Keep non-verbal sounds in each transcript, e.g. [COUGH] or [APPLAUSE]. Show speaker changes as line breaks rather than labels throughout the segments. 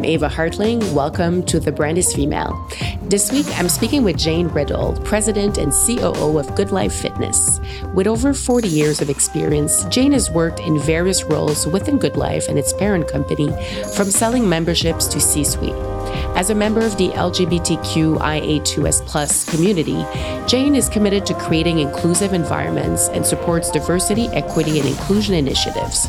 I'm Eva Hartling. Welcome to The Brand is Female. This week, I'm speaking with Jane Riddell, President and COO of GoodLife Fitness. With over 40 years of experience, Jane has worked in various roles within GoodLife and its parent company, from selling memberships to C suite. As a member of the LGBTQIA2S community, Jane is committed to creating inclusive environments and supports diversity, equity, and inclusion initiatives.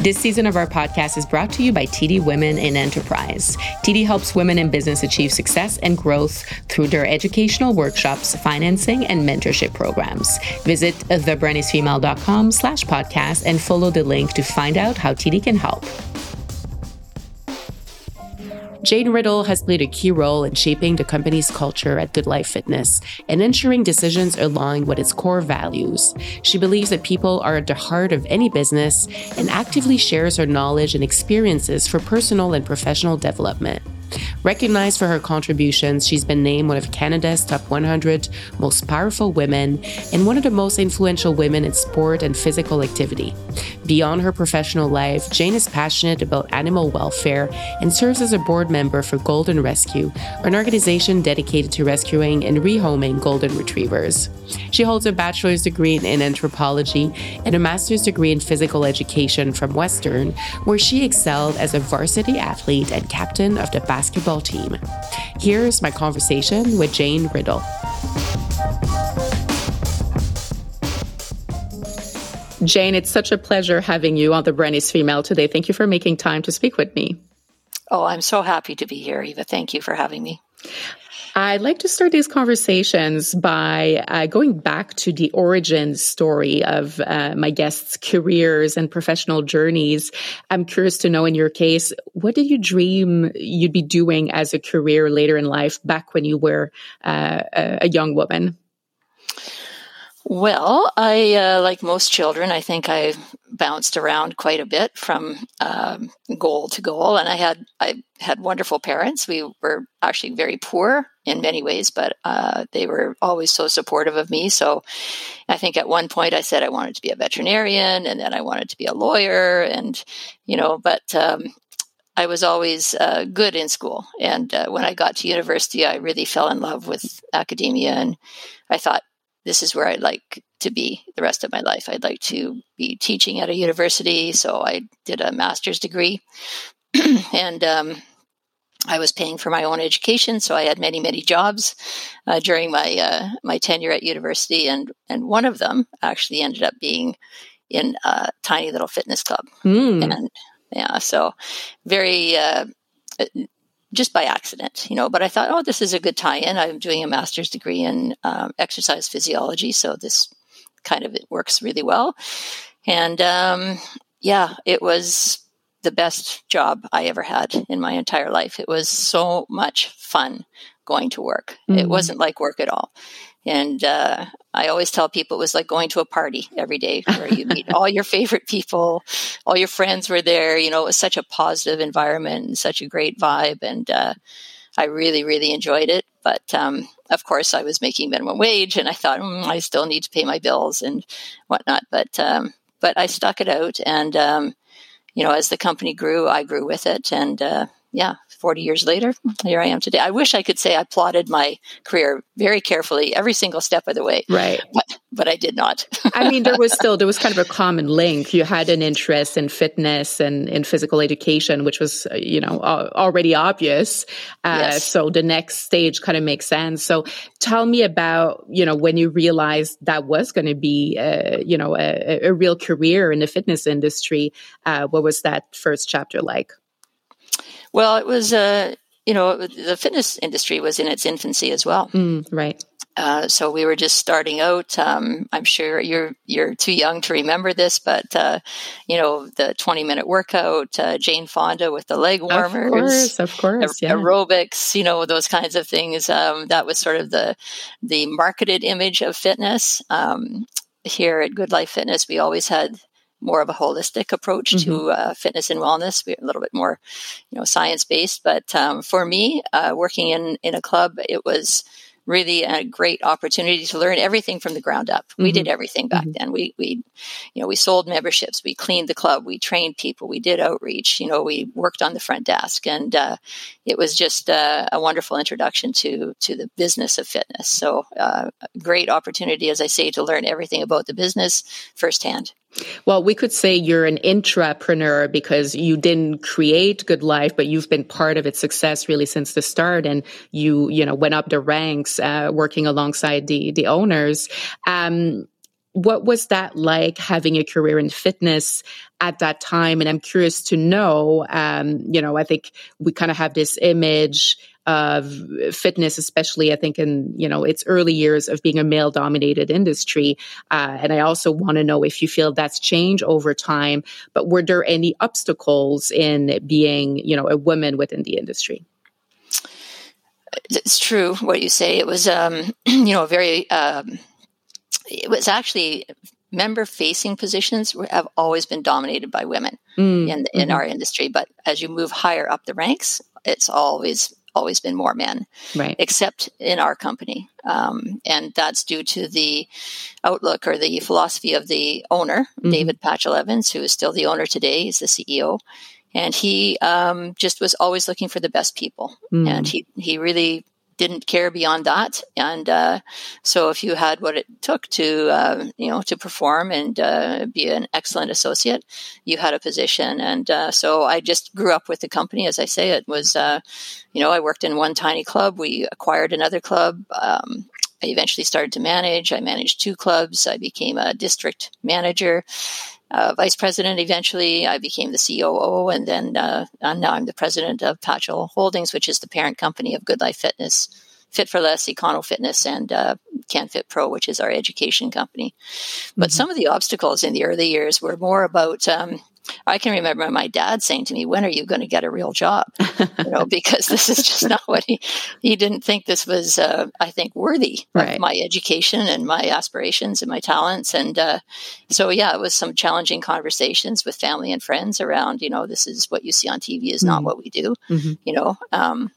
This season of our podcast is brought to you by TD Women in Enterprise. TD helps women in business achieve success and growth through their educational workshops, financing, and mentorship programs. Visit thebrandisfemale.com slash podcast and follow the link to find out how TD can help. Jane Riddell has played a key role in shaping the company's culture at GoodLife Fitness and ensuring decisions align with its core values. She believes that people are at the heart of any business and actively shares her knowledge and experiences for personal and professional development. Recognized for her contributions, she's been named one of Canada's top 100 most powerful women and one of the most influential women in sport and physical activity. Beyond her professional life, Jane is passionate about animal welfare and serves as a board member for Golden Rescue, an organization dedicated to rescuing and rehoming golden retrievers. She holds a bachelor's degree in anthropology and a master's degree in physical education from Western, where she excelled as a varsity athlete and captain of the basketball team. Here's my conversation with Jane Riddell. Jane, it's such a pleasure having you on the Brand is Female today. Thank you for making time to speak with me.
Oh, I'm so happy to be here, Eva. Thank you for having me.
I'd like to start these conversations by uh, going back to the origin story of uh, my guests' careers and professional journeys. I'm curious to know, in your case, what did you dream you'd be doing as a career later in life back when you were uh, a young woman?
Well, I, uh, like most children, I think I bounced around quite a bit from um, goal to goal, and I had I had wonderful parents. We were actually very poor in many ways, but uh, they were always so supportive of me. So, I think at one point I said I wanted to be a veterinarian, and then I wanted to be a lawyer, and you know, but um, I was always uh, good in school. And uh, when I got to university, I really fell in love with academia. And I thought, this is where I'd like to be the rest of my life. I'd like to be teaching at a university. So I did a master's degree [CLEARS THROAT] and um, I was paying for my own education. So I had many, many jobs uh, during my, uh, my tenure at university. And, and one of them actually ended up being in a tiny little fitness club. Mm. And yeah, so very, uh, just by accident, you know. But I thought, oh, this is a good tie-in. I'm doing a master's degree in um, exercise physiology, so this kind of it works really well. And um, yeah, it was the best job I ever had in my entire life. It was so much fun going to work. Mm-hmm. It wasn't like work at all. And uh, I always tell people it was like going to a party every day where you meet [LAUGHS] all your favorite people, all your friends were there. You know, it was such a positive environment and such a great vibe. And uh, I really, really enjoyed it. But um, of course, I was making minimum wage and I thought, mm, I still need to pay my bills and whatnot. But, um, but I stuck it out. And, um, you know, as the company grew, I grew with it. And uh, yeah, 40 years later, [LAUGHS] here I am today. I wish I could say I plotted my career very carefully every single step of the way.
Right.
But, but I did not. [LAUGHS]
I mean, there was still, there was kind of a common link. You had an interest in fitness and in physical education, which was, uh, you know, already obvious. Uh, yes. So the next stage kind of makes sense. So tell me about, you know, when you realized that was going to be, uh, you know, a, a, real career in the fitness industry. Uh, what was that first chapter like?
Well, it was, uh, you know, the fitness industry was in its infancy as well.
Mm, right.
Uh, so we were just starting out. Um, I'm sure you're you're too young to remember this, but uh, you know the 20 minute workout, uh, Jane Fonda with the leg warmers,
of course, of course,
yeah. aerobics, you know those kinds of things. Um, that was sort of the the marketed image of fitness. Um, here at GoodLife Fitness, we always had more of a holistic approach mm-hmm. to uh, fitness and wellness. We're a little bit more, you know, science based. But um, for me, uh, working in in a club, it was really a great opportunity to learn everything from the ground up. Mm-hmm. We did everything back mm-hmm. then. We we you know we sold memberships, we cleaned the club, we trained people, we did outreach. You know, we worked on the front desk, and uh, it was just uh, a wonderful introduction to to the business of fitness. So, uh, great opportunity, as I say, to learn everything about the business firsthand.
Well, we could say you're an intrapreneur because you didn't create GoodLife, but you've been part of its success really since the start, and you you know went up the ranks uh, working alongside the the owners. Um, what was that like having a career in fitness at that time? And I'm curious to know. Um, you know, I think we kind of have this image of fitness, especially I think in you know its early years of being a male dominated industry. Uh, and I also want to know if you feel that's changed over time. But were there any obstacles in being you know a woman within the industry?
It's true what you say. It was um, [CLEARS THROAT] you know very. Um, it was actually member facing positions have always been dominated by women mm, in in mm-hmm. our industry but as you move higher up the ranks it's always always been more men,
right.
except in our company. Um, and that's due to the outlook or the philosophy of the owner, mm-hmm. David Patchell Evans, who is still the owner today. He's the CEO. And he um, just was always looking for the best people. Mm. And he, he really didn't care beyond that. And uh, so, if you had what it took to, uh, you know, to perform and uh, be an excellent associate, you had a position. And uh, so, I just grew up with the company. As I say, it was, uh, you know, I worked in one tiny club. We acquired another club. Um, I eventually started to manage. I managed two clubs. I became a district manager uh, vice president eventually. I became the COO, and then uh, and now I'm the president of Patchell Holdings, which is the parent company of GoodLife Fitness, Fit4Less, Econo Fitness, and uh, CanFit Pro, which is our education company. But mm-hmm. some of the obstacles in the early years were more about um, I can remember my dad saying to me, "When are you going to get a real job?" you know, [LAUGHS] because this is just not what he he didn't think this was. Uh, I think worthy right. of my education and my aspirations and my talents, and uh, so yeah, it was some challenging conversations with family and friends around. You know, this is what you see on TV is mm-hmm. not what we do. Mm-hmm. You know. Um,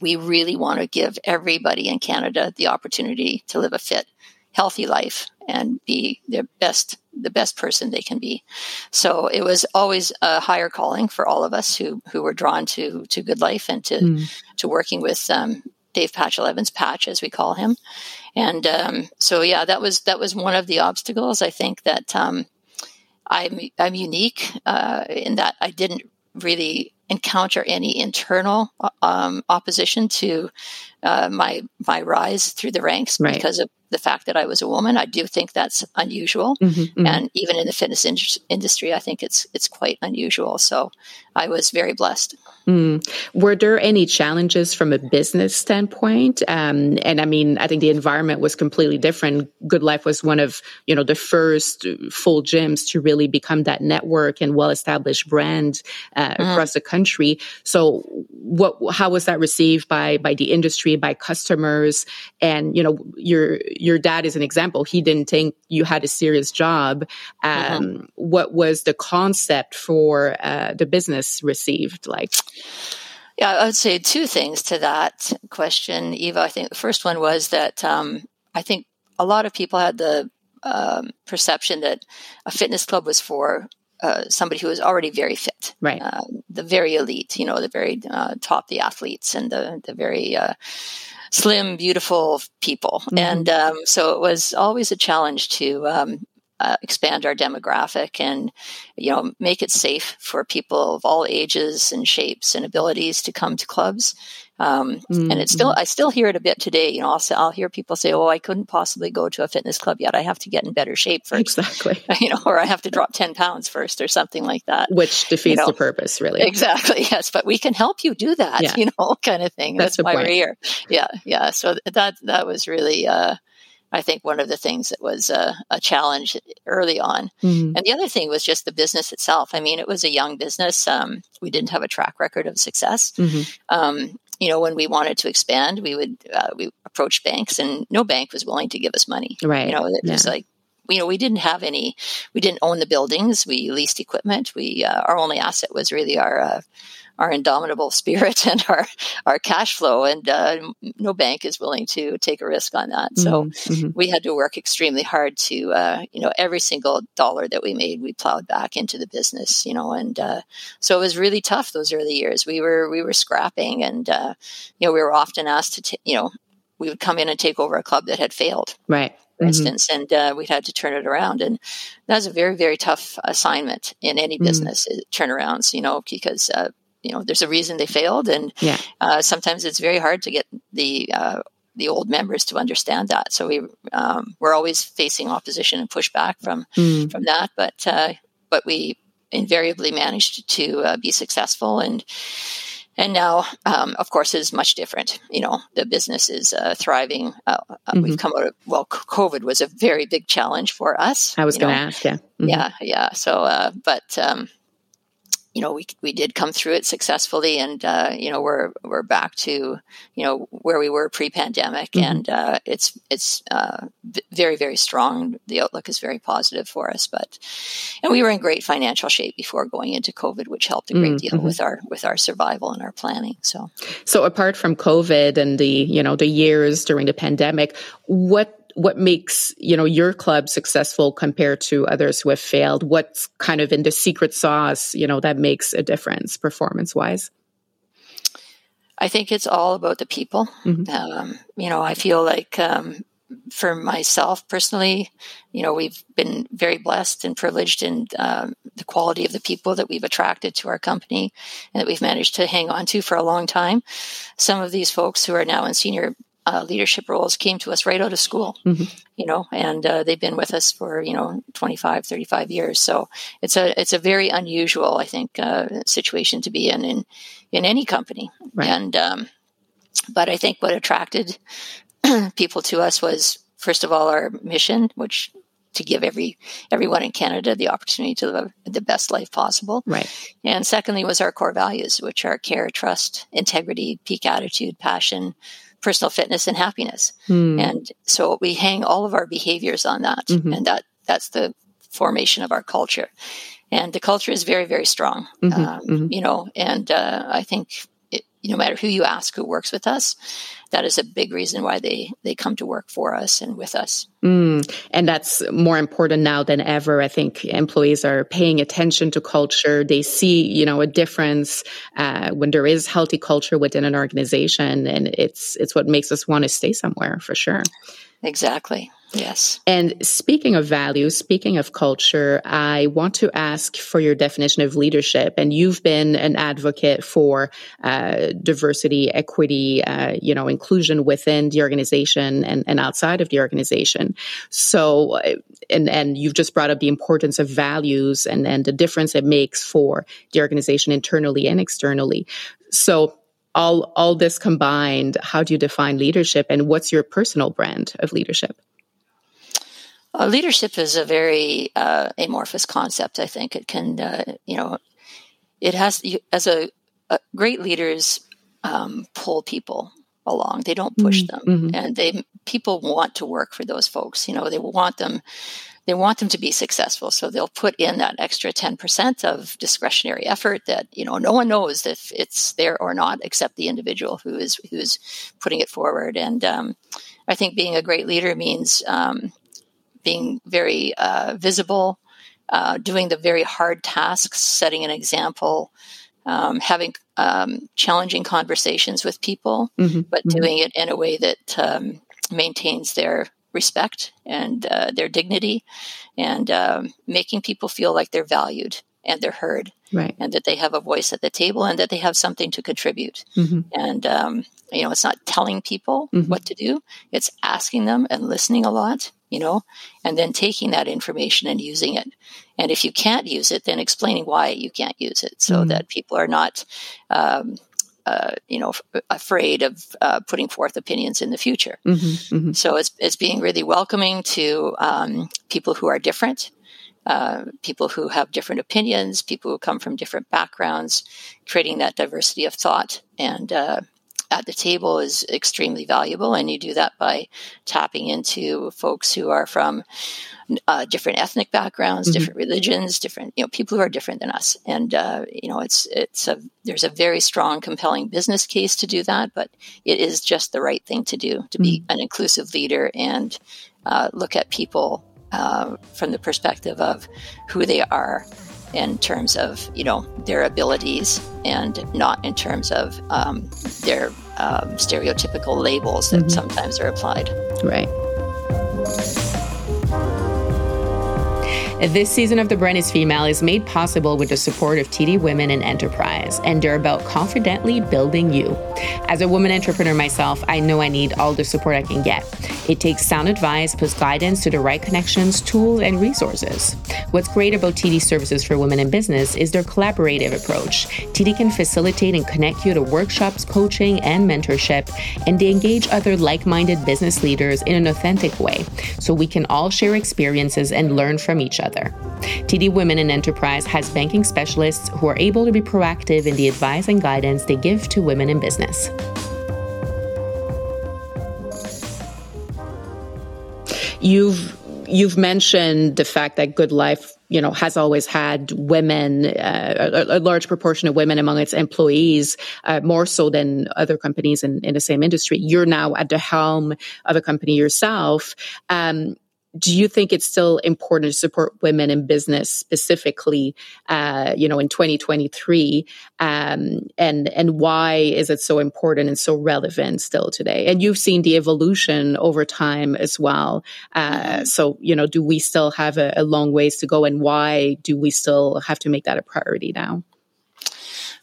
we really want to give everybody in Canada the opportunity to live a fit, healthy life and be their best the best person they can be. So it was always a higher calling for all of us who who were drawn to to GoodLife and to mm. to working with um, Dave Patchell Evans, Patch as we call him. And um, so yeah, that was that was one of the obstacles. I think that um, I'm I'm unique uh, in that I didn't really encounter any internal um, opposition to uh, my my rise through the ranks right. because of the fact that I was a woman. I do think that's unusual, mm-hmm, mm-hmm. and even in the fitness in- industry, I think it's it's quite unusual. So I was very blessed.
Mm. Were there any challenges from a business standpoint? Um, and I mean, I think the environment was completely different. GoodLife was one of you know the first full gyms to really become that network and well established brand uh, mm-hmm. across the country. So, what how was that received by by the industry, by customers? And you know, your your dad is an example. He didn't think you had a serious job. Mm-hmm. Um, mm-hmm. What was the concept for uh, the business received like?
Yeah, I would say two things to that question, Eva. I think the first one was that um, I think a lot of people had the um, perception that a fitness club was for uh, somebody who was already very fit,
right?
Uh, the very elite, you know, the very uh, top, the athletes, and the the very uh, slim, beautiful people. Mm-hmm. And um, so it was always a challenge to um, uh, expand our demographic and you know make it safe for people of all ages and shapes and abilities to come to clubs um, mm-hmm. and it's still mm-hmm. i still hear it a bit today you know I'll, I'll hear people say oh i couldn't possibly go to a fitness club yet i have to get in better shape first
exactly [LAUGHS]
you know or i have to drop 10 pounds first or something like that
which defeats you know, the purpose really
exactly [LAUGHS] yes but we can help you do that yeah. you know [LAUGHS] kind of thing that's, that's why point. we're here yeah yeah so that that was really uh, I think one of the things that was a, a challenge early on. Mm-hmm. And the other thing was just the business itself. I mean, it was a young business. Um, we didn't have a track record of success. Mm-hmm. Um, you know, when we wanted to expand, we would uh, we approach banks, and no bank was willing to give us money.
Right.
You know, it yeah. was like you know we didn't have any we didn't own the buildings we leased equipment we uh, our only asset was really our uh, our indomitable [LAUGHS] spirit and our our cash flow and uh, no bank is willing to take a risk on that so mm-hmm. mm-hmm. we had to work extremely hard to uh, you know every single dollar that we made we plowed back into the business you know and uh, so it was really tough those early years we were we were scrapping and uh, you know we were often asked to t- you know we would come in and take over a club that had failed
right
for mm-hmm. instance, and uh, we had to turn it around. And that was a very, very tough assignment in any mm. business mm. turnarounds, you know, because uh, you know there's a reason they failed, and
yeah.
uh, sometimes it's very hard to get the uh, the old members to understand that. So we um, we're always facing opposition and pushback from mm. from that, but uh, but we invariably managed to uh, be successful and and now, um, of course, is much different. You know, the business is uh, thriving. Uh, uh, mm-hmm. We've come out of well, COVID was a very big challenge for us.
I was going to ask, yeah,
mm-hmm. yeah, yeah. So, uh, but um, you know, we we did come through it successfully, and uh, you know, we're we're back to you know where we were pre-pandemic, mm-hmm. and uh, it's it's uh, very very strong. The outlook is very positive for us, but and we were in great financial shape before going into COVID, which helped a great mm-hmm. deal with our with our survival and our planning. So,
so apart from COVID and the you know the years during the pandemic, what what makes you know your club successful compared to others who have failed? What's kind of in the secret sauce you know that makes a difference performance wise
i think it's all about the people. Mm-hmm. um, you know i feel like um, for myself personally you know we've been very blessed and privileged in um, the quality of the people that we've attracted to our company and that we've managed to hang on to for a long time. Some of these folks who are now in senior uh, leadership roles came to us right out of school, mm-hmm. you know, and uh, they've been with us for, you know, 25, 35 years. So it's a, it's a very unusual, I think, uh, situation to be in, in, in any company. Right. And, um, but I think what attracted [CLEARS THROAT] people to us was, first of all, our mission, which to give every everyone in Canada the opportunity to live the best life possible.
Right.
And secondly was our core values, which are care, trust, integrity, peak attitude, passion, personal fitness and happiness. Mm. And so we hang all of our behaviors on that. Mm-hmm. And that that's the formation of our culture. And the culture is very, very strong, mm-hmm. Um, mm-hmm. you know, and uh, I think no matter who you ask who works with us, that is a big reason why they they come to work for us and with us.
Mm, and that's more important now than ever. I think employees are paying attention to culture. They see, you know, a difference uh, when there is healthy culture within an organization, and it's it's what makes us want to stay somewhere for sure.
Exactly. Yes.
And speaking of values, speaking of culture, I want to ask for your definition of leadership. And you've been an advocate for uh, diversity, equity, uh, you know, inclusion within the organization and, and outside of the organization. So, uh, and and you've just brought up the importance of values and and the difference it makes for the organization internally and externally. So all all this combined, how do you define leadership and what's your personal brand of leadership?
Uh, leadership is a very uh, amorphous concept. I think it can, uh, you know, it has as a, a great leaders um, pull people along. They don't push mm-hmm. them, mm-hmm. and they people want to work for those folks. You know, they want them. They want them to be successful, so they'll put in that extra ten percent of discretionary effort that you know no one knows if it's there or not, except the individual who is who is putting it forward. And um, I think being a great leader means um, being very uh, visible, uh, doing the very hard tasks, setting an example, um, having um, challenging conversations with people, mm-hmm. but mm-hmm. doing it in a way that um, maintains their respect and uh, their dignity and um, making people feel like they're valued and they're heard
right.
and that they have a voice at the table and that they have something to contribute mm-hmm. and um, you know it's not telling people mm-hmm. what to do it's asking them and listening a lot you know, and then taking that information and using it. And if you can't use it, then explaining why you can't use it so mm-hmm. that people are not, um, uh, you know, f- afraid of uh, putting forth opinions in the future. Mm-hmm, mm-hmm. So it's, it's being really welcoming to um, people who are different. Uh, people who have different opinions, people who come from different backgrounds, creating that diversity of thought and uh, at the table is extremely valuable, and you do that by tapping into folks who are from uh, different ethnic backgrounds, mm-hmm. different religions, different you know people who are different than us, and uh, you know it's it's a there's a very strong, compelling business case to do that, but it is just the right thing to do to mm-hmm. be an inclusive leader and uh, look at people uh, from the perspective of who they are in terms of you know their abilities and not in terms of um, their um, stereotypical labels that mm-hmm. sometimes are applied.
Right. This season of The Brand is Female is made possible with the support of TD Women in Enterprise, and they're about confidently building you. As a woman entrepreneur myself, I know I need all the support I can get. It takes sound advice plus guidance to the right connections, tools, and resources. What's great about TD Services for Women in Business is their collaborative approach. TD can facilitate and connect you to workshops, coaching, and mentorship, and they engage other like minded business leaders in an authentic way so we can all share experiences and learn from each other other. TD Women in Enterprise has banking specialists who are able to be proactive in the advice and guidance they give to women in business. You've you've mentioned the fact that GoodLife, you know, has always had women, uh, a, a, large proportion of women among its employees, uh, more so than other companies in, in the same industry. You're now at the helm of a company yourself. Um, do you think it's still important to support women in business specifically uh, you know in 2023 um, and and why is it so important and so relevant still today and you've seen the evolution over time as well uh, mm-hmm. so you know do we still have a, a long ways to go and why do we still have to make that a priority now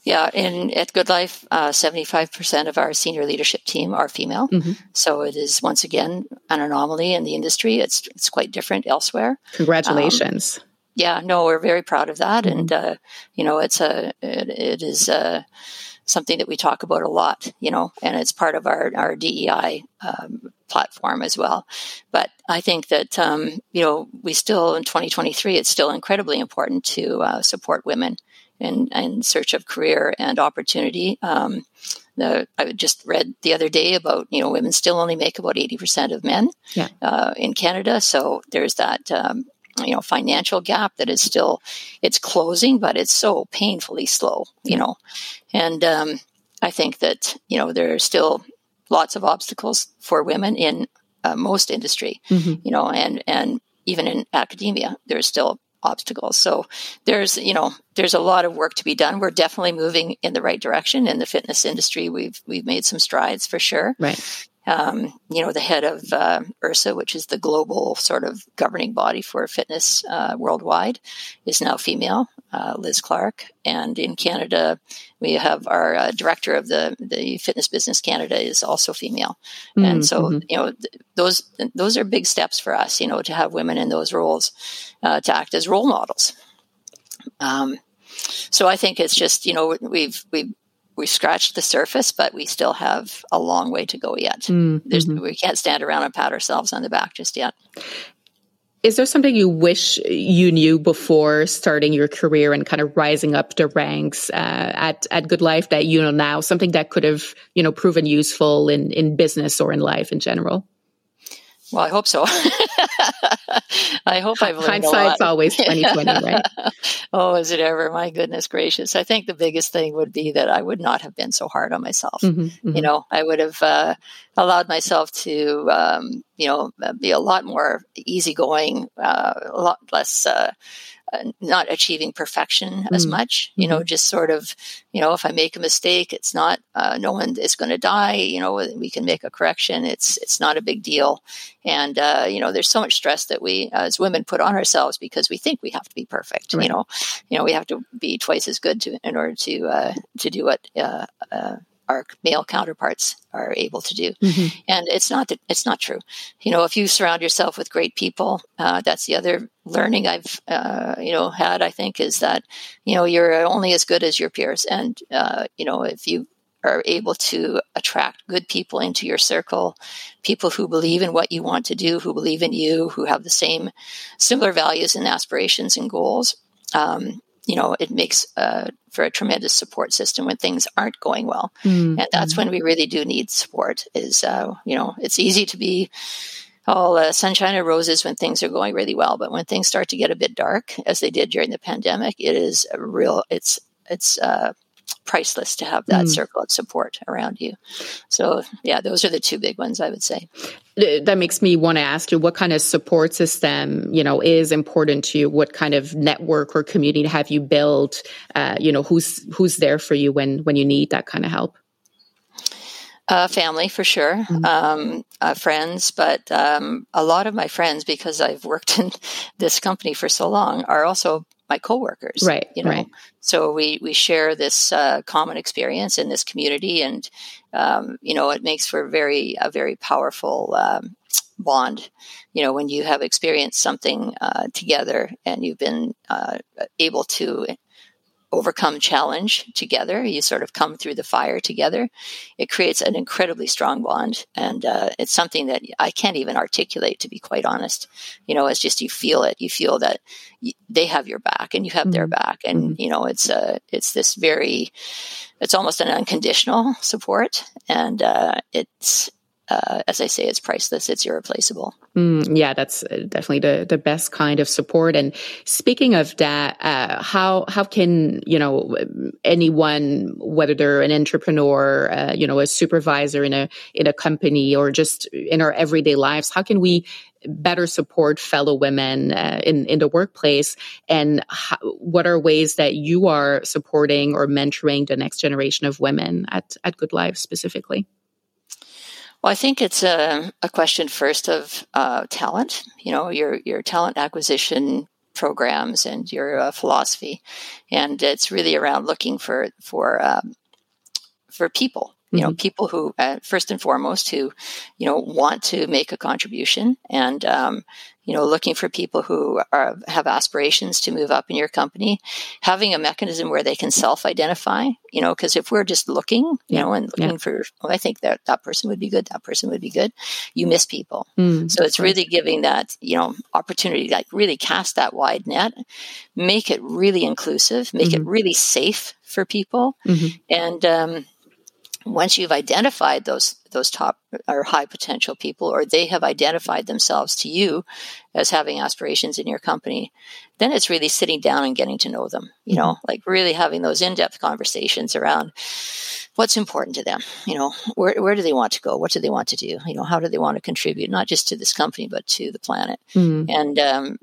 yeah, in at GoodLife, uh, seventy-five percent of our senior leadership team are female. Mm-hmm. So it is once again an anomaly in the industry. It's it's quite different elsewhere.
Congratulations. Um,
yeah, no, we're very proud of that, mm-hmm. and uh, you know, it's a it, it is a, something that we talk about a lot. You know, and it's part of our our DEI um, platform as well. But I think that um, you know we still in 2023, it's still incredibly important to uh, support women in, in search of career and opportunity. Um, the, I just read the other day about you know women still only make about eighty percent of men yeah. uh, in Canada, so there's that um, you know financial gap that is still it's closing, but it's so painfully slow, you know, and um, I think that you know there are still lots of obstacles for women in uh, most industry, mm-hmm. you know, and and even in academia, there's still obstacles. So there's, you know, there's a lot of work to be done. We're definitely moving in the right direction in the fitness industry. We've we've made some strides for sure.
Right
um, you know, the head of uh, IHRSA, which is the global sort of governing body for fitness uh, worldwide, is now female, uh, Liz Clark. And in Canada, we have our uh, director of the, the Fitness Business Canada is also female. Mm-hmm. And so, mm-hmm. you know, th- those those are big steps for us, you know, to have women in those roles uh, to act as role models. Um, so I think it's just you know we've we've we scratched the surface, but we still have a long way to go yet. Mm-hmm. We can't stand around and pat ourselves on the back just yet.
Is there something you wish you knew before starting your career and kind of rising up the ranks uh, at at GoodLife that you know now? Something that could have you know proven useful in in business or in life in general.
Well, I hope so. [LAUGHS] I hope I've learned
Hindsight's always [LAUGHS] twenty twenty, right?
oh, is it ever? My goodness gracious! I think the biggest thing would be that I would not have been so hard on myself. Mm-hmm, mm-hmm. You know, I would have uh, allowed myself to, um, you know, be a lot more easygoing, uh, a lot less. Uh, uh, not achieving perfection as mm much. You know, mm-hmm. just sort of, you know, if I make a mistake, it's not uh, no one is going to die. You know, we can make a correction. It's it's not a big deal. And uh, you know, there's so much stress that we as women put on ourselves because we think we have to be perfect. Right. You know, you know, we have to be twice as good to in order to uh, to do what uh, uh, our male counterparts are able to do. Mm-hmm. And it's not that it's not true. You know, if you surround yourself with great people, uh, that's the other learning I've uh, you know had. I think is that you know you're only as good as your peers, and uh, you know if you are able to attract good people into your circle, people who believe in what you want to do, who believe in you, who have the same similar values and aspirations and goals. Um, you know, it makes uh, for a tremendous support system when things aren't going well. Mm-hmm. And that's when we really do need support is, uh, you know, it's easy to be all uh, sunshine and roses when things are going really well. But when things start to get a bit dark, as they did during the pandemic, it is a real, it's, it's, uh, priceless to have that mm. circle of support around you. So, yeah, those are the two big ones I would say.
That makes me want to ask you what kind of support system, you know, is important to you? What kind of network or community have you built? Uh, you know, who's who's there for you when when you need that kind of help?
Uh, family for sure, mm-hmm. um, uh, friends, but um, a lot of my friends, because I've worked [LAUGHS] in this company for so long, are also my coworkers.
Right.
You know,
right.
so we we share this uh, common experience in this community, and um, you know, it makes for very a very powerful um, bond. You know, when you have experienced something uh, together and you've been uh, able to overcome challenge together. You sort of come through the fire together. It creates an incredibly strong bond. And uh, it's something that I can't even articulate, to be quite honest. You know, it's just you feel it. You feel that they have your back and you have mm-hmm. their back. And, mm-hmm. you know, it's, uh, it's this very, it's almost an unconditional support. And uh, it's, uh, as I say, it's priceless. It's irreplaceable.
Mm, yeah, that's uh, definitely the, the best kind of support. And speaking of that, uh, how how can you know anyone, whether they're an entrepreneur, uh, you know, a supervisor in a in a company, or just in our everyday lives, how can we better support fellow women uh, in in the workplace? And how, what are ways that you are supporting or mentoring the next generation of women at at GoodLife specifically?
Well, I think it's a, a question first of uh, talent. You know, your your talent acquisition programs and your uh, philosophy, and it's really around looking for for um, for people you know, mm-hmm. people who, uh, first and foremost, who, you know, want to make a contribution and, um, you know, looking for people who are, have aspirations to move up in your company, having a mechanism where they can self-identify, you know, because if we're just looking, you yeah. know, and looking yeah. for, well, I think that that person would be good, that person would be good, you miss people. Mm, so it's right. really giving that, you know, opportunity, like really cast that wide net, make it really inclusive, make mm-hmm. it really safe for people. Mm-hmm. And, um, once you've identified those those top or high potential people or they have identified themselves to you as having aspirations in your company then it's really sitting down and getting to know them you know mm-hmm. like really having those in-depth conversations around what's important to them you know where, where do they want to go what do they want to do you know how do they want to contribute not just to this company but to the planet mm-hmm. and um,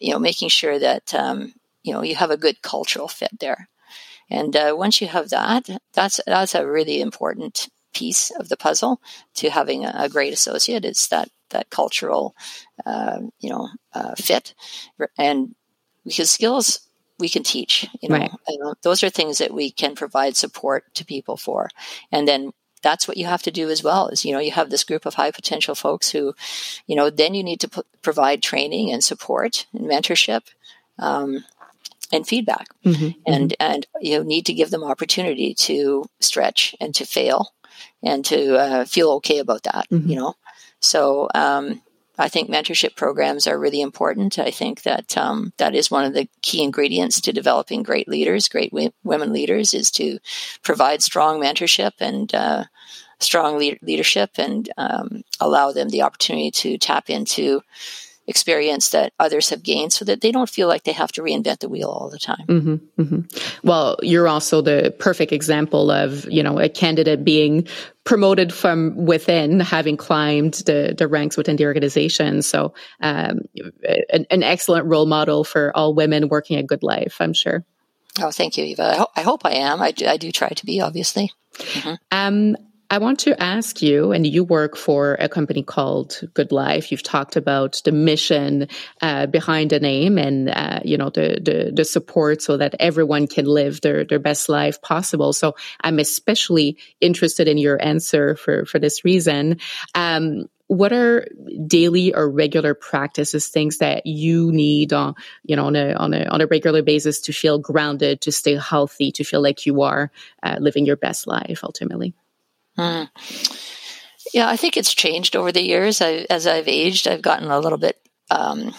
you know making sure that um, you know you have a good cultural fit there and uh, once you have that, that's that's a really important piece of the puzzle to having a, a great associate. Is that that cultural, uh, you know, uh, fit, and because skills we can teach. You know, right. those are things that we can provide support to people for, and then that's what you have to do as well is you know you have this group of high potential folks who you know then you need to p- provide training and support and mentorship um, and feedback mm-hmm, and mm-hmm. and you know, need to give them opportunity to stretch and to fail and to uh, feel okay about that mm-hmm. you know so um, I think mentorship programs are really important. I think that um, that is one of the key ingredients to developing great leaders, great w- women leaders, is to provide strong mentorship and uh, strong le- leadership, and um, allow them the opportunity to tap into experience that others have gained so that they don't feel like they have to reinvent the wheel all the time. Mm-hmm,
mm-hmm. Well, you're also the perfect example of, you know, a candidate being promoted from within, having climbed the, the ranks within the organization. So, um, an, an, excellent role model for all women working a GoodLife, I'm sure.
Oh, thank you, Eva. I, ho- I hope I am. I do, I do try to be, obviously. Mm-hmm.
Um, I want to ask you, and you work for a company called GoodLife. You've talked about the mission uh, behind the name, and uh, you know the, the, the support so that everyone can live their their best life possible. So I'm especially interested in your answer for for this reason. Um, what are daily or regular practices, things that you need on you know on a on a on a regular basis to feel grounded, to stay healthy, to feel like you are uh, living your best life ultimately?
Mm. Yeah, I think it's changed over the years. I, as I've aged, I've gotten a little bit um,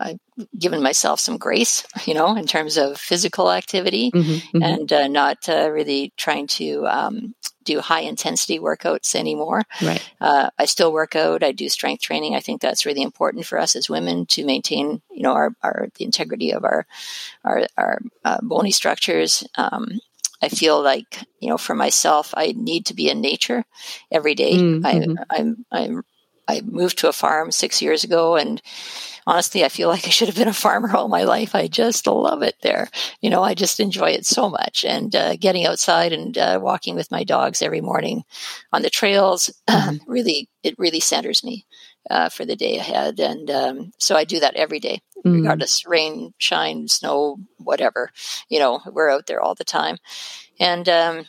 I've given myself some grace, [LAUGHS] you know, in terms of physical activity mm-hmm, mm-hmm. and uh, not uh, really trying to um, do high intensity workouts anymore.
Right.
Uh, I still work out. I do strength training. I think that's really important for us as women to maintain, you know, our, our the integrity of our our, our uh, bony structures. Um, I feel like, you know, for myself, I need to be in nature every day. Mm-hmm. I, I'm, I'm I moved to a farm six years ago, and honestly, I feel [LAUGHS] like I should have been a farmer all my life. I just love it there. You know, I just enjoy it so much. And uh, getting outside and uh, walking with my dogs every morning on the trails [CLEARS THROAT] mm-hmm. really, it really centers me. Uh, for the day ahead. And um, so I do that every day, mm. regardless rain, shine, snow, whatever. You know, we're out there all the time. And um,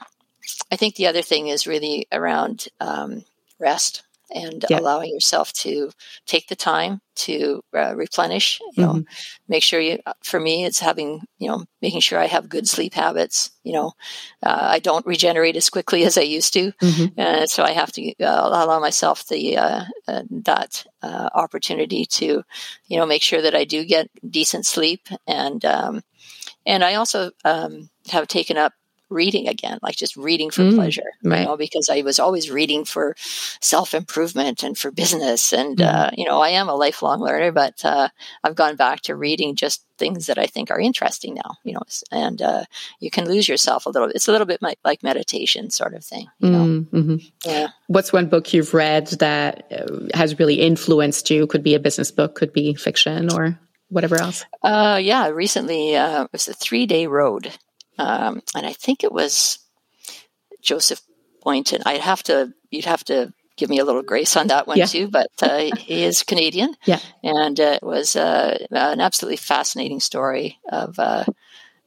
I think the other thing is really around um, rest and yeah. allowing yourself to take the time to uh, replenish you know mm-hmm. make sure you uh, for me it's having you know making sure i have good sleep habits you know uh, i don't regenerate as quickly [LAUGHS] as i used to mm-hmm. uh, so i have to uh, allow myself the uh, that opportunity to you know make sure that i do get decent sleep and um, and i also um, have taken up reading again, like just reading for mm, pleasure, right. you know, because I was always reading for self improvement and for business. And, mm. uh, you know, I am a lifelong learner, but uh, I've gone back to reading just things that I think are interesting now, you know, and uh, you can lose yourself a little It's a little bit like, like meditation sort of thing, you know. Mm, mm-hmm.
Yeah. What's one book you've read that uh, has really influenced you? Could be a business book, could be fiction or whatever else?
Uh, yeah, recently uh, it was a three day road um, and I think it was Joseph Boyden. I'd have to, you'd have to give me a little grace on that one yeah. too. But uh, he is Canadian, [LAUGHS]
yeah,
and uh, it was uh, an absolutely fascinating story of uh,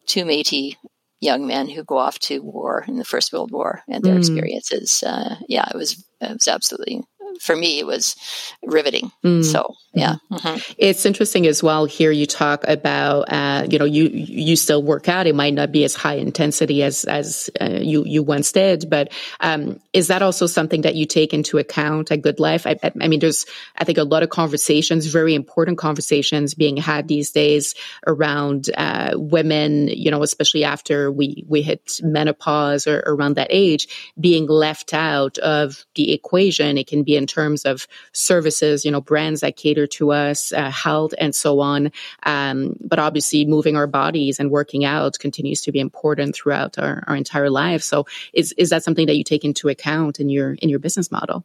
two Métis young men who go off to war in the First World War and their mm. experiences. Uh, yeah, it was it was absolutely for me it was riveting. Mm. so yeah. Mm-hmm.
it's interesting as well here you talk about uh, you know you you still work out. It might not be as high intensity as as uh, you you once did but um, is that also something that you take into account at GoodLife? I, I, mean there's i think a lot of conversations very important conversations being had these days around uh, women you know especially after we we hit menopause or around that age being left out of the equation. It can be in terms of services, you know, brands that cater to us, uh, health, and so on. Um, but obviously, moving our bodies and working out continues to be important throughout our, our entire life. So, is is that something that you take into account in your in your business model?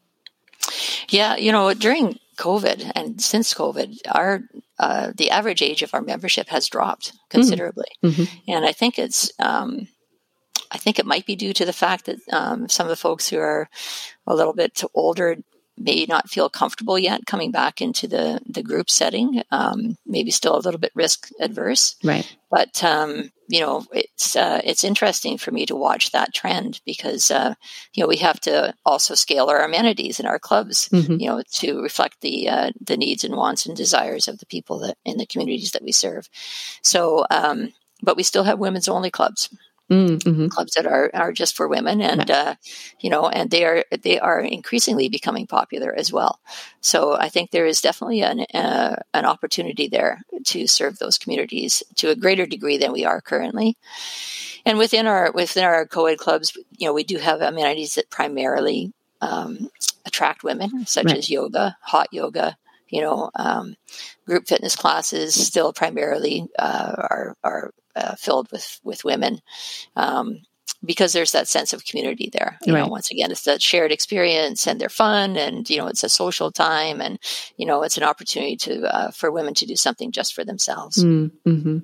Yeah, you know, during COVID and since COVID, our uh, the average age of our membership has dropped considerably, mm-hmm. and I think it's. Um, I think it might be due to the fact that um, some of the folks who are a little bit older may not feel comfortable yet coming back into the the group setting. Um, maybe still a little bit risk adverse,
right?
But um, you know, it's uh, it's interesting for me to watch that trend because uh, you know we have to also scale our amenities in our clubs, mm-hmm. you know, to reflect the uh, the needs and wants and desires of the people that in the communities that we serve. So, um, but we still have women's only clubs. Mm-hmm. clubs that are, are just for women and uh, you know and they are they are increasingly becoming popular as well so i think there is definitely an uh, an opportunity there to serve those communities to a greater degree than we are currently and within our within our co-ed clubs you know we do have amenities that primarily um, attract women such right. as yoga hot yoga you know, um, group fitness classes still primarily uh, are are uh, filled with with women. Um, because there's that sense of community there. You right. know, once again, it's that shared experience and they're fun and, you know, it's a social time and, you know, it's an opportunity to, uh, for women to do something just for themselves. Mm, mm-hmm.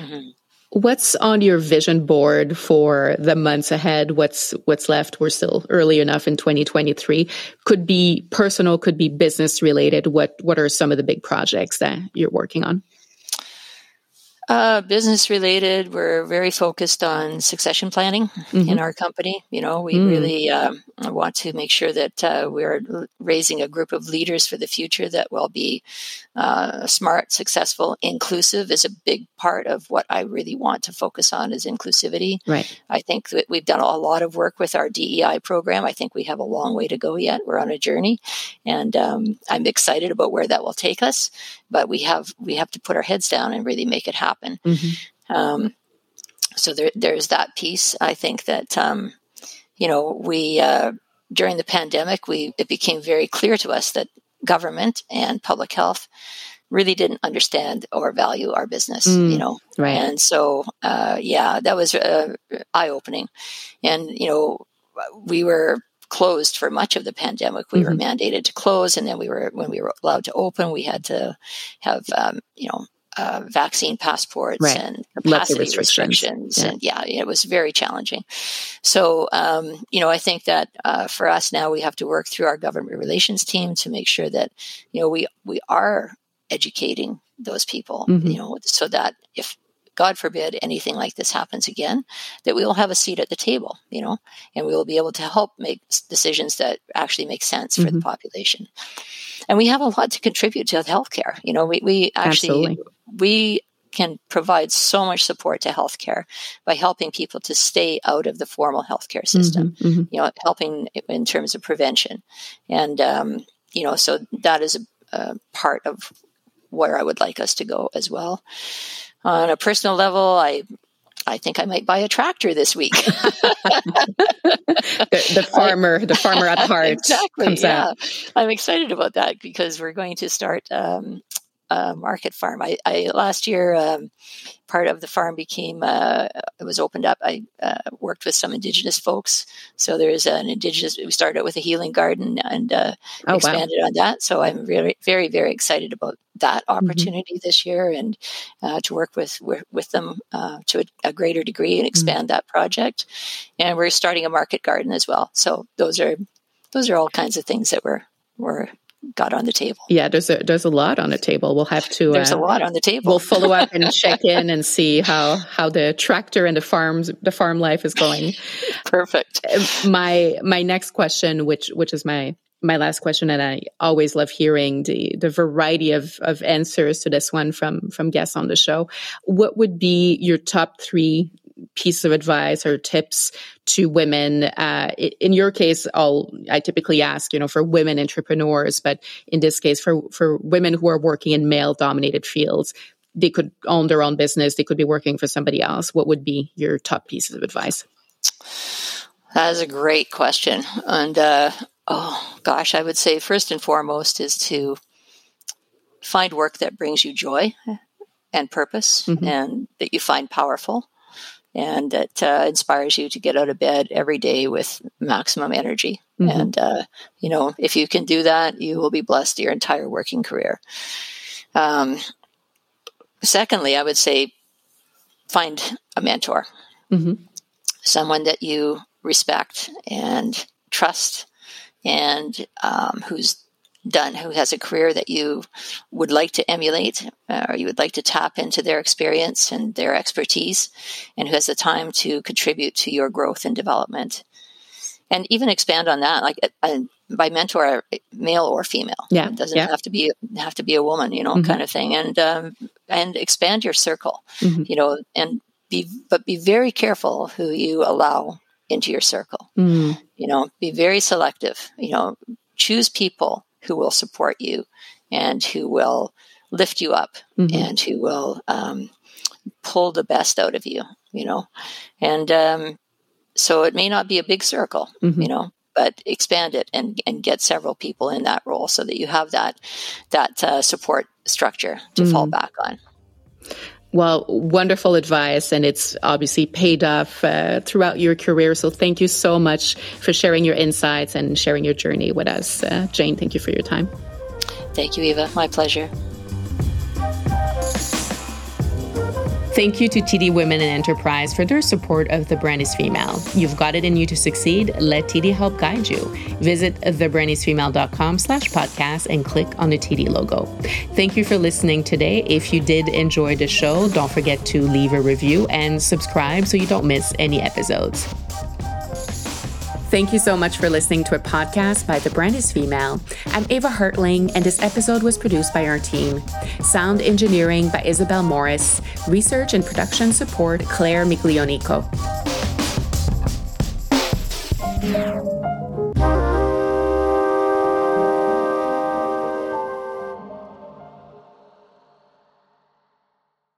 Mm-hmm. What's on your vision board for the months ahead? What's what's left? We're still early enough in 2023. Could be personal, could be business related. What what are some of the big projects that you're working on?
Uh, business related, we're very focused on succession planning mm-hmm. in our company. You know, we mm. really um, want to make sure that uh, we're raising a group of leaders for the future that will be uh, smart, successful, inclusive is a big part of what I really want to focus on is inclusivity.
Right.
I think that we've done a lot of work with our DEI program. I think we have a long way to go yet. We're on a journey, and um, I'm excited about where that will take us. But we have we have to put our heads down and really make it happen. Mm-hmm. Um, so there, there's that piece. I think that um, you know we uh, during the pandemic we it became very clear to us that government and public health really didn't understand or value our business, mm, you know.
Right.
And so, uh, yeah, that was uh, eye opening. And you know, we were closed for much of the pandemic. We mm-hmm. were mandated to close, and then we were when we were allowed to open, we had to have um, you know uh, vaccine passports right. and capacity restrictions. restrictions. Yeah. And yeah, it was very challenging. So, um, you know, I think that uh, for us now, we have to work through our government relations team to make sure that, you know, we, we are educating those people, mm-hmm. you know, so that if God forbid anything like this happens again, that we will have a seat at the table, you know, and we will be able to help make decisions that actually make sense for mm-hmm. the population. And we have a lot to contribute to healthcare. You know, we, we actually, Absolutely. We can provide so much support to healthcare by helping people to stay out of the formal healthcare system, mm-hmm, mm-hmm. you know, helping in terms of prevention. And, um, you know, so that is a, a part of where I would like us to go as well on a personal level, I I think I might buy a tractor this week. [LAUGHS] [LAUGHS]
the, the, farmer, the farmer at [LAUGHS] heart,
exactly. yeah, out. I'm excited about that because we're going to start um, a market farm. I, I last year um, part of the farm became uh, it was opened up. I uh, worked with some indigenous folks, so there's an indigenous. We started with a healing garden and uh, oh, expanded wow. on that. So I'm very, very, very excited about that mm-hmm. opportunity mm-hmm. this year and uh, to work with with them uh, to a, a, greater degree and mm-hmm. expand mm-hmm. that project. And we're starting a market garden as well. So those are those are all kinds of things that we're we're got on the table.
Yeah, there's a there's a lot on the table. We'll have to.
There's uh, a lot on the table.
We'll follow up and [LAUGHS] check in and see how how the tractor and the farms the farm life is going. [LAUGHS]
Perfect.
Uh, my my next question, which which is my my last question, and I always love hearing the the variety of of answers to this one from from guests on the show. What would be your top three piece of advice or tips to women? Uh, in your case, I'll, I typically ask, you know, for women entrepreneurs, but in this case, for, for women who are working in male dominated fields, they could own their own business, they could be working for somebody else. What would be your top pieces of advice?
That is a great question. And, uh, oh gosh, I would say first and foremost is to find work that brings you joy and purpose mm-hmm. and that you find powerful and that uh, inspires you to get out of bed every day with maximum energy. Mm-hmm. And, uh, you know, if you can do that, you will be blessed your entire working career. Um, secondly, I would say find a mentor, mm-hmm. someone that you respect and trust and um, who's done who has a career that you would like to emulate uh, or you would like to tap into their experience and their expertise and who has the time to contribute to your growth and development and even expand on that like uh, by mentor male or female
yeah
it doesn't
yeah.
have to be have to be a woman you know mm-hmm. kind of thing and um, and expand your circle mm-hmm. you know and be but be very careful who you allow into your circle mm. you know be very selective you know choose people who will support you and who will lift you up mm-hmm. and who will um, pull the best out of you, you know. And um, so it may not be a big circle, mm-hmm. you know, but expand it and, and get several people in that role so that you have that that uh, support structure to mm-hmm. fall back on.
Well, wonderful advice, and it's obviously paid off uh, throughout your career. So, thank you so much for sharing your insights and sharing your journey with us. Uh, Jane, thank you for your time.
Thank you, Eva. My pleasure.
Thank you to TD Women in Enterprise for their support of The Brand is Female. You've got it in you to succeed. Let TD help guide you. Visit thebrandisfemale.com slash podcast and click on the TD logo. Thank you for listening today. If you did enjoy the show, don't forget to leave a review and subscribe so you don't miss any episodes. Thank you so much for listening to a podcast by The Brand is Female. I'm Eva Hartling, and this episode was produced by our team. Sound engineering by Isabel Morris. Research and production support, Claire Miglionico.